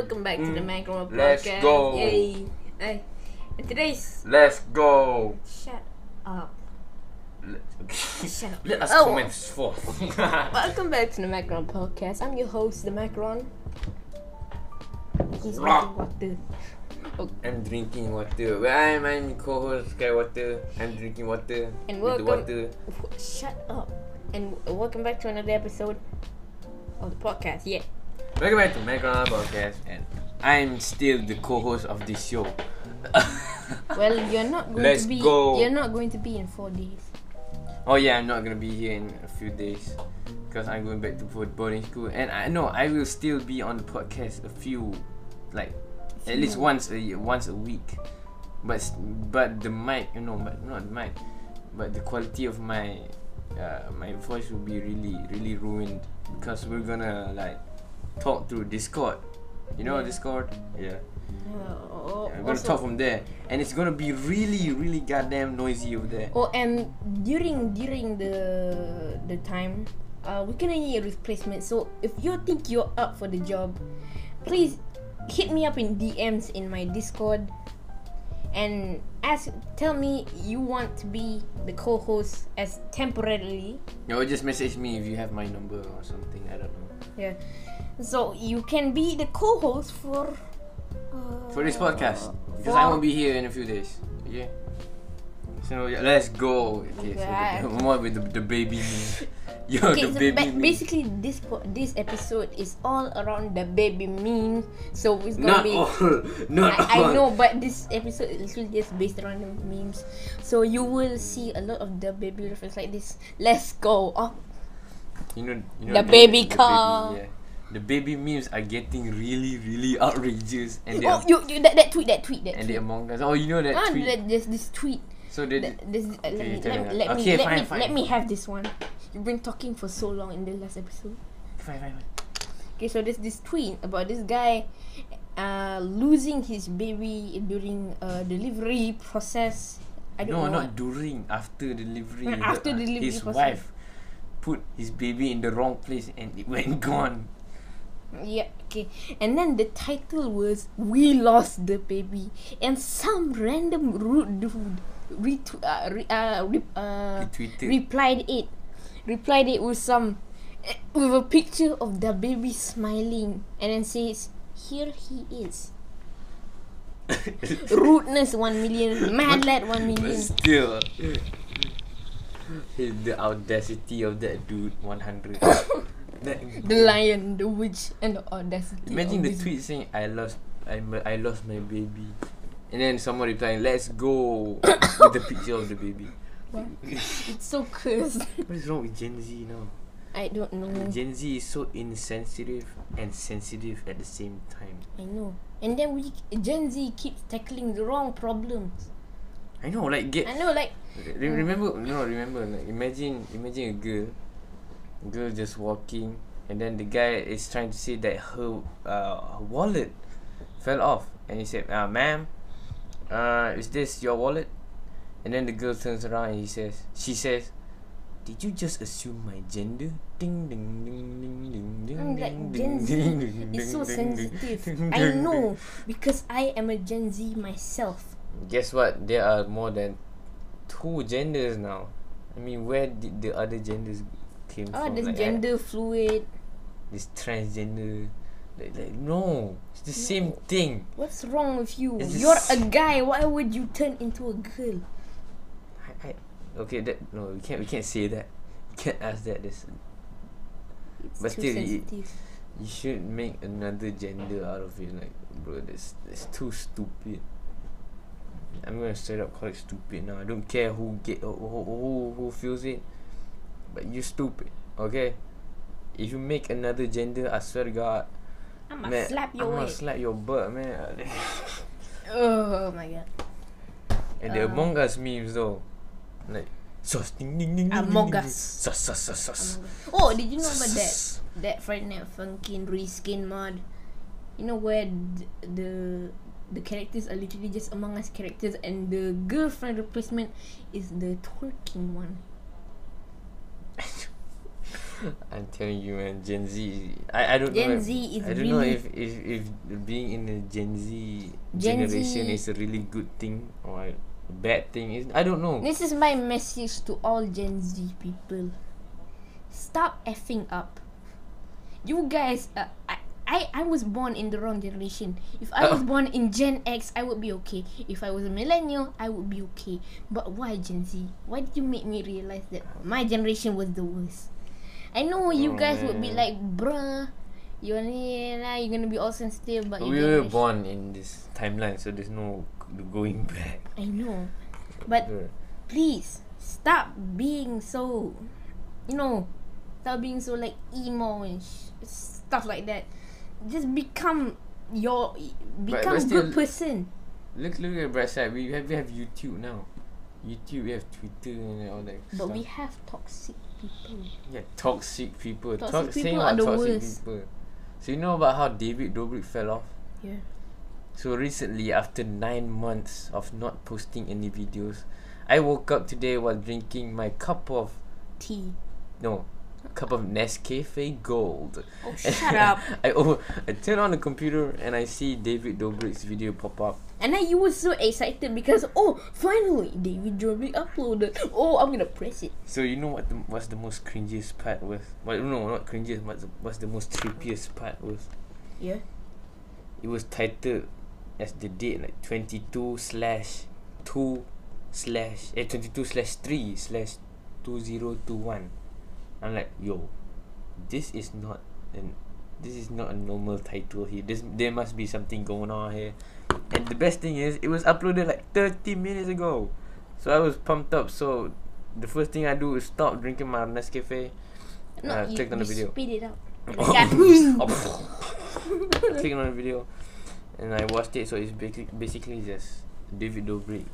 welcome back to the Macro Mm. Let's Podcast. go. Yay. Hey. Today's Let's go. shut up. Let, Shut up. let us Oh. commence forth. Welcome back to the Macaron Podcast. I'm your host, the Macaron. He's drinking water. I'm drinking water. I'm, I'm co-host Sky Water. I'm drinking water. And welcome- water. Shut up. And welcome back to another episode of the podcast. Yeah. Welcome back to Macaron Podcast, and I'm still the co-host of this show. Well, you're not going Let's to be. go. You're not going to be in four days. oh yeah, I'm not gonna be here in a few days because I'm going back to board- boarding school, and I know I will still be on the podcast a few, like at least once a year, once a week. But but the mic, you know, but not the mic, but the quality of my uh, my voice will be really really ruined because we're gonna like talk through Discord. You know Yeah. Discord? Yeah. Uh, yeah we're gonna talk from there, and it's gonna be really really goddamn noisy over there. Oh, and during during the the time, uh, we can need a replacement. So if you think you're up for the job, please hit me up in DMs in my Discord, and ask tell me you want to be the co-host as temporarily. You know, just message me if you have my number or something. I don't know. Yeah. So you can be the co-host for. Uh, For this podcast, because I won't be here in a few days. Okay. So yeah, let's go. Okay. So Okay. the, more with the, DaBaby. Yo, Okay, the so baby ba- basically this po- this episode is all around DaBaby meme. So it's gonna Not be. all. Not I, I know, but this episode is literally just based around the memes. So you will see a lot of DaBaby reference like this. Let's go. Oh, You know, you know The baby car. yeah. DaBaby memes are getting really, really outrageous, and they oh you, you that, that tweet that tweet that and tweet. they Among Us. Oh, you know that Ah, tweet. that- there's this tweet. so. That, this, uh, let me let, me let me let me fine. let me have this one. You've been talking for so long in the last episode. Fine, fine, fine. Okay, so there's this tweet about this guy uh, losing his baby during uh, delivery process. I don't No, know. not during. After delivery. After Her- delivery His process. wife put his baby in the wrong place, and it went gone. Yeah, okay. And then the title was "We Lost the Baby," and some random rude dude retw- uh, re- uh, re- uh, replied it, replied it with some eh, with a picture of the baby smiling, and then says, "Here he is." Rudeness one million, mad lad one But million. still, the audacity of that dude, 100. that, The lion, the witch, and the audacity. imagine the tweet saying, I lost, I, I lost my baby. And then someone replying, let's go, with the picture of the baby. What? It's so cursed. What is wrong with Gen Z now? I don't know. Gen Z is so insensitive and sensitive at the same time. I know. And then we Gen Z keeps tackling the wrong problems. I know, like get I know, like Re- remember no remember like imagine imagine a girl girl just walking and then the guy is trying to say that her uh her wallet fell off and he said uh ma'am uh is this your wallet and then the girl turns around and he says she says did you just assume my gender ding ding ding ding ding ding I'm like ding, Gen ding, Z is so sensitive. I know because I am a Gen Z myself. Guess what? There are more than two genders now. I mean, where did the other genders came Oh, from? this Like, gender fluid. this transgender. Like, like, no, it's the same thing. What's wrong with you? It's You're a guy. Why would you turn into a girl? I, I, okay, that no, we can't. We can't say that. We can't ask that. This It's But still, sensitive. you should make another gender out of it. Like, bro, that's that's too stupid. I'm gonna straight up call it stupid now. I don't care who get who who, who feels it, but you're stupid. Okay. If you make another gender, I swear to God, I'ma man, slap your I'ma slap your butt, man. Oh my god. and the Uh. Among Us memes though, like sus ding ding ding Among Us. sus sus sus sus. Oh, did you know about that? That Friday Night Funkin' reskin mod. You know where the the characters are literally just Among Us characters, and the girlfriend replacement is the twerking one. I'm telling you, man, Gen Z. I, I don't Gen know. if- Z is I don't know if, if if being in the Gen Z Gen generation Z- is a really good thing or a bad thing. Is I don't know. This is my message to all Gen Z people. Stop effing up. You guys, uh, I, I, I was born in the wrong generation. If I was Oh. born in Gen X, I would be okay. If I was a millennial, I would be okay. But why Gen Z? Why did you make me realize that my generation was the worst? I know you Oh, guys would be like, bruh, you're, you're gonna be all sensitive, but we were generation-" born in this timeline, so there's no going back. I know, but please stop being so you know stop being so like emo and sh- stuff like that just become your become but a good person Look, look at the bright side. We have we have YouTube now. YouTube, we have Twitter and all that. but stuff. we have toxic people Yeah, toxic people. Toxic saying people are the toxic worst. people. So you know about how David Dobrik fell off? yeah So recently, after nine months of not posting any videos, I woke up today while drinking my cup of tea no, cup of Nescafe Gold. oh shut up I oh, I turn on the computer and I see David Dobrik's video pop up. and then you were so excited because oh finally David Dobrik uploaded oh I'm gonna press it So you know what the what's the most cringiest part was? Well, no, not cringiest. The, what's the most trippiest part was? yeah It was titled as the date like twenty two slash two slash eh twenty two slash three slash two zero two one. I'm like, yo, this is not an this is not a normal title here. This there must be something going on here. And the best thing is it was uploaded like thirty minutes ago. So I was pumped up. So the first thing I do is stop drinking my Nescafe. no Uh, you, clicked on the video. spit it out Clicking on the video, and I watched it. So it's basically basically just David Dobrik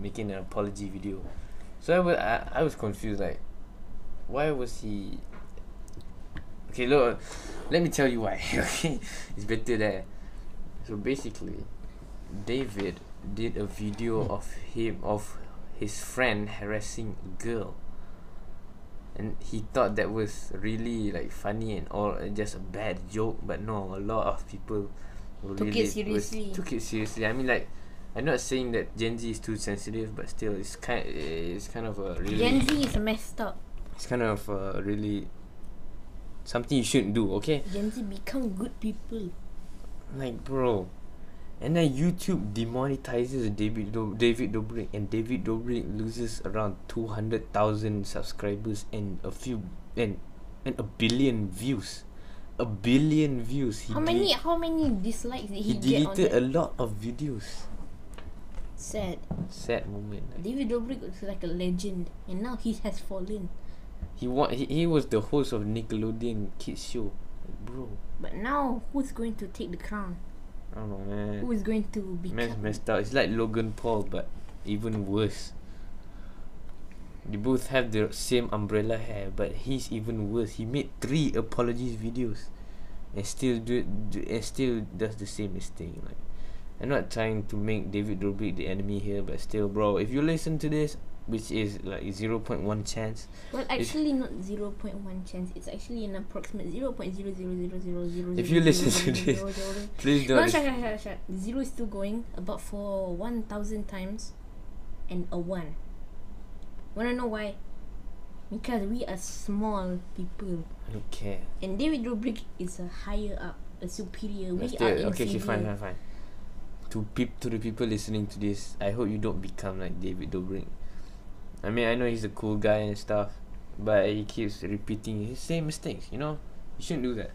making an apology video. So I was I, I was confused like, why was he? Okay, look, let me tell you why. Okay, it's better there. So basically, David did a video of him of his friend harassing a girl and he thought that was really like funny and all and just a bad joke but no a lot of people were Took it really seriously. Was, took it seriously i mean like i'm not saying that gen z is too sensitive but still it's kind it's kind of a really Gen Z is messed up it's kind of uh, really something you shouldn't do okay? Gen Z become good people. Like bro. And then YouTube demonetizes David Do- David Dobrik and David Dobrik loses around 200,000 subscribers and a few and and a billion views. A billion views. He how many how many dislikes did he, he get on deleted a lot of videos. Sad. Sad moment David Dobrik was like a legend, and now he has fallen. He wa- he, he was the host of Nickelodeon kids show bro But now, who's going to take the crown? I don't know man Who is going to Man's become? messed up. It's like Logan Paul, but even worse. They both have the same umbrella hair, but he's even worse. He made three apologies videos, and still do, do and still does the same mistake. Like, I'm not trying to make David Dobrik the enemy here, but still, bro, if you listen to this, which is like zero point one chance, Well, actually, not zero point one chance. It's actually an approximate zero point zero zero zero zero zero. If you listen to this, please no, don't. shut, shut, shut, shut. Zero is still going about for one thousand times, and a one. Wanna know why? Because we are small people, I don't care. and David Dobrik is a higher up, a superior. We are okay, okay, fine, fine, fine. To peop- to the people listening to this, I hope you don't become like David Dobrik. I mean, I know he's a cool guy and stuff, but he keeps repeating his same mistakes. You know, you shouldn't do that.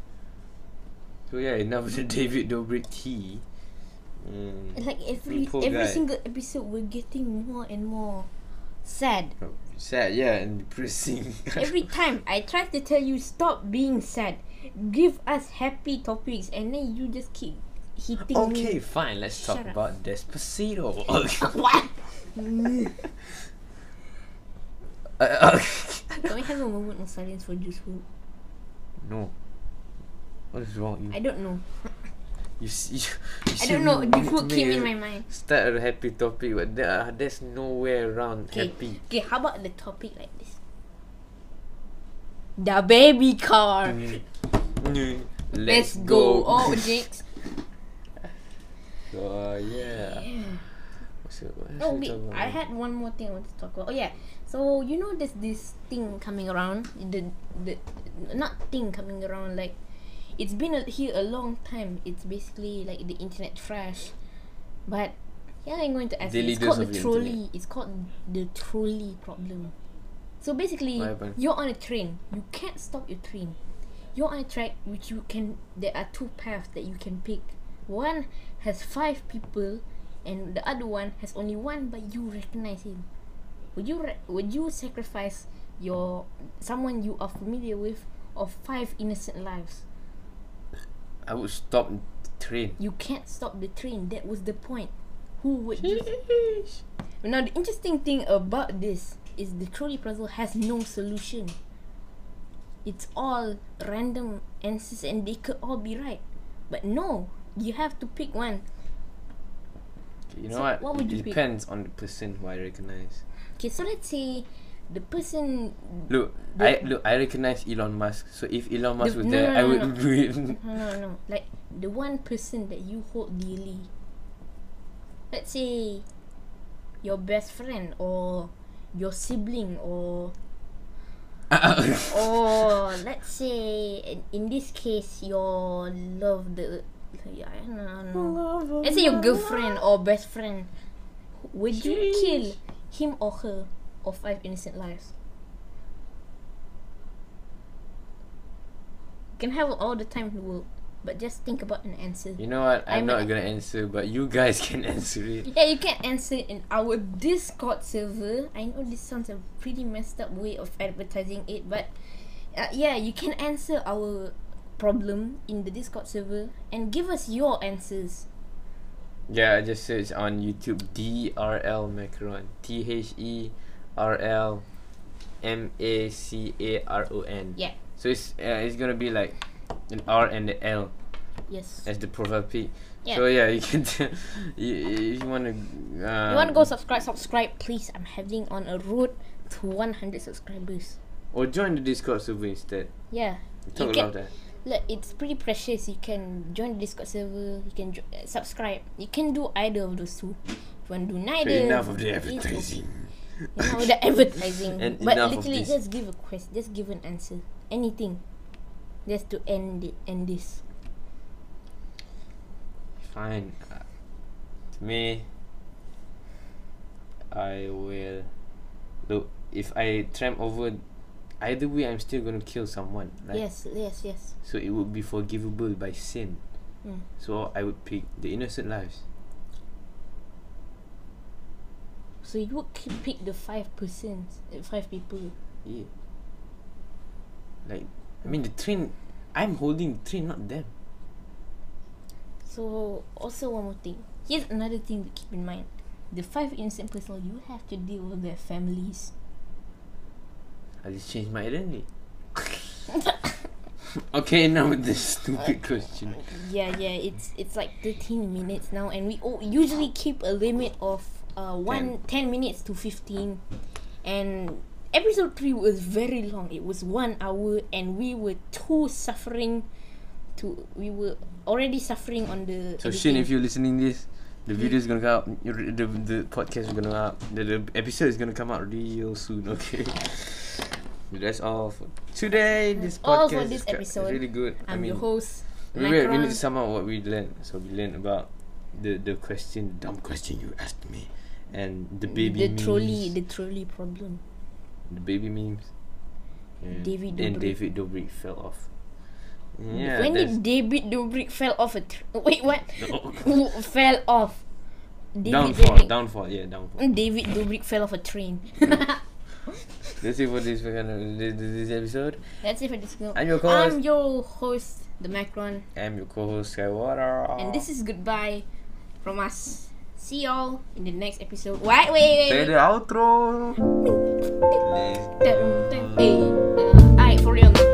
So yeah, enough of the David Dobrik tea. Mm. Like every every guy. single episode, we're getting more and more sad. Sad, yeah, and depressing. every time I try to tell you stop being sad, give us happy topics, and then you just keep hitting okay, me. fine. Let's talk Shut up. about Despacito. what? Uh, Can we have a moment of silence for Juice WRLD? no. What is wrong? You I don't know. You see, you I see don't know. Juice WRLD me came in my mind. Start a happy topic, but there, are- there's no way around Okay. happy. Okay. How about the topic like this? the baby car. Mm. Let's go. Oh, Jinx. So, uh, yeah. So, what else Oh wait? I had one more thing I want to talk about. Oh yeah, so you know there's this thing coming around. The the not thing coming around like it's been a, here a long time. It's basically like the internet trash, but yeah, I'm going to ask. you. Daily It's called the the trolley. It's called the trolley problem. So basically, you're on a train. You can't stop your train. You're on a track which you can. There are two paths that you can pick. One has five people, and the other one has only one, but you recognize him. Would you would you sacrifice your someone you are familiar with of five innocent lives? I would stop the train. You can't stop the train. That was the point. Who would you? Now the interesting thing about this is the trolley puzzle has no solution. It's all random answers and they could all be right. But no, you have to pick one. You know So, what? what would it you pick? depends on the person who I recognize. Okay, so let's say the person Look, The- I look. I recognize Elon Musk. So if Elon Musk The- was no, there, no, I no, would no. do it. No, no, no. Like the one person that you hold dearly. Let's say your best friend or your sibling or or let's say in, in this case your love the yeah, no, no, no. Let's say your girlfriend or best friend. Would you kill him or her or five innocent lives? You can have all the time in the world, but just think about an answer. You know what? I'm I'm not gonna answer, but you guys can answer it. Yeah, you can answer in our Discord server. I know this sounds a pretty messed up way of advertising it, but uh, yeah, you can answer our problem in the Discord server and give us your answers. Yeah, I just searched on YouTube DRL Macaron. T H E R L M A C A R O N. Yeah. So it's uh, it's gonna be like an R and an L Yes. as the profile pic. Yeah. So yeah, you can. T- you, if you wanna. Uh, you want to go subscribe? Subscribe, please. I'm heading on a road to 100 subscribers. Or join the Discord server instead. Yeah. Talk you about that. Look, it's pretty precious. You can join the Discord server. You can jo- uh, subscribe. You can do either of those two. If you want to do So neither, enough of the it's okay. advertising. Enough of the advertising. And but literally, just give a quest. Just give an answer. Anything. Just to end it. End this. Fine. Uh, to me, I will look. If I tramp over, either way, I'm still gonna kill someone. Right? Yes. Yes. Yes. So it would be forgivable by sin. Mm. So I would pick the innocent lives. So you would pick the five percent, uh, five people. Yeah. Like, I mean, the train. I'm holding the train, not them. So also one more thing. Here's another thing to keep in mind. The five innocent people you have to deal with their families. I just changed my identity. okay, now with this stupid question. Yeah, yeah, it's it's like 13 minutes now and we o- usually keep a limit of uh one 10 minutes to 15 and episode 3 was very long. It was 1 hour and we were too suffering to we were already suffering on the So Shin, if you're listening this, the video is gonna come out. your- The the podcast is gonna out. The, the episode is gonna come out real soon. Okay. That's all for today. This all podcast this is episode. really good. I I'm mean, your host. we, we, we need to sum up what we learned. So we learned about the the question, dumb question you asked me, and DaBaby the memes, trolley, the trolley problem. DaBaby memes. Yeah. David and David Dobrik fell off. Yeah. when did David Dobrik fell off a tr- wait what? No. Fell off? David downfall, Dobrik. downfall, yeah, downfall. David Dobrik fell off a train. That's it for this, this, this episode. That's it for this video. I'm your co-host. I'm your host, the Macaron, I'm your co-host Skywater. and this is goodbye from us. See y'all in the next episode. Wait, wait, wait. the outro. Let's Dun, dun, Hey.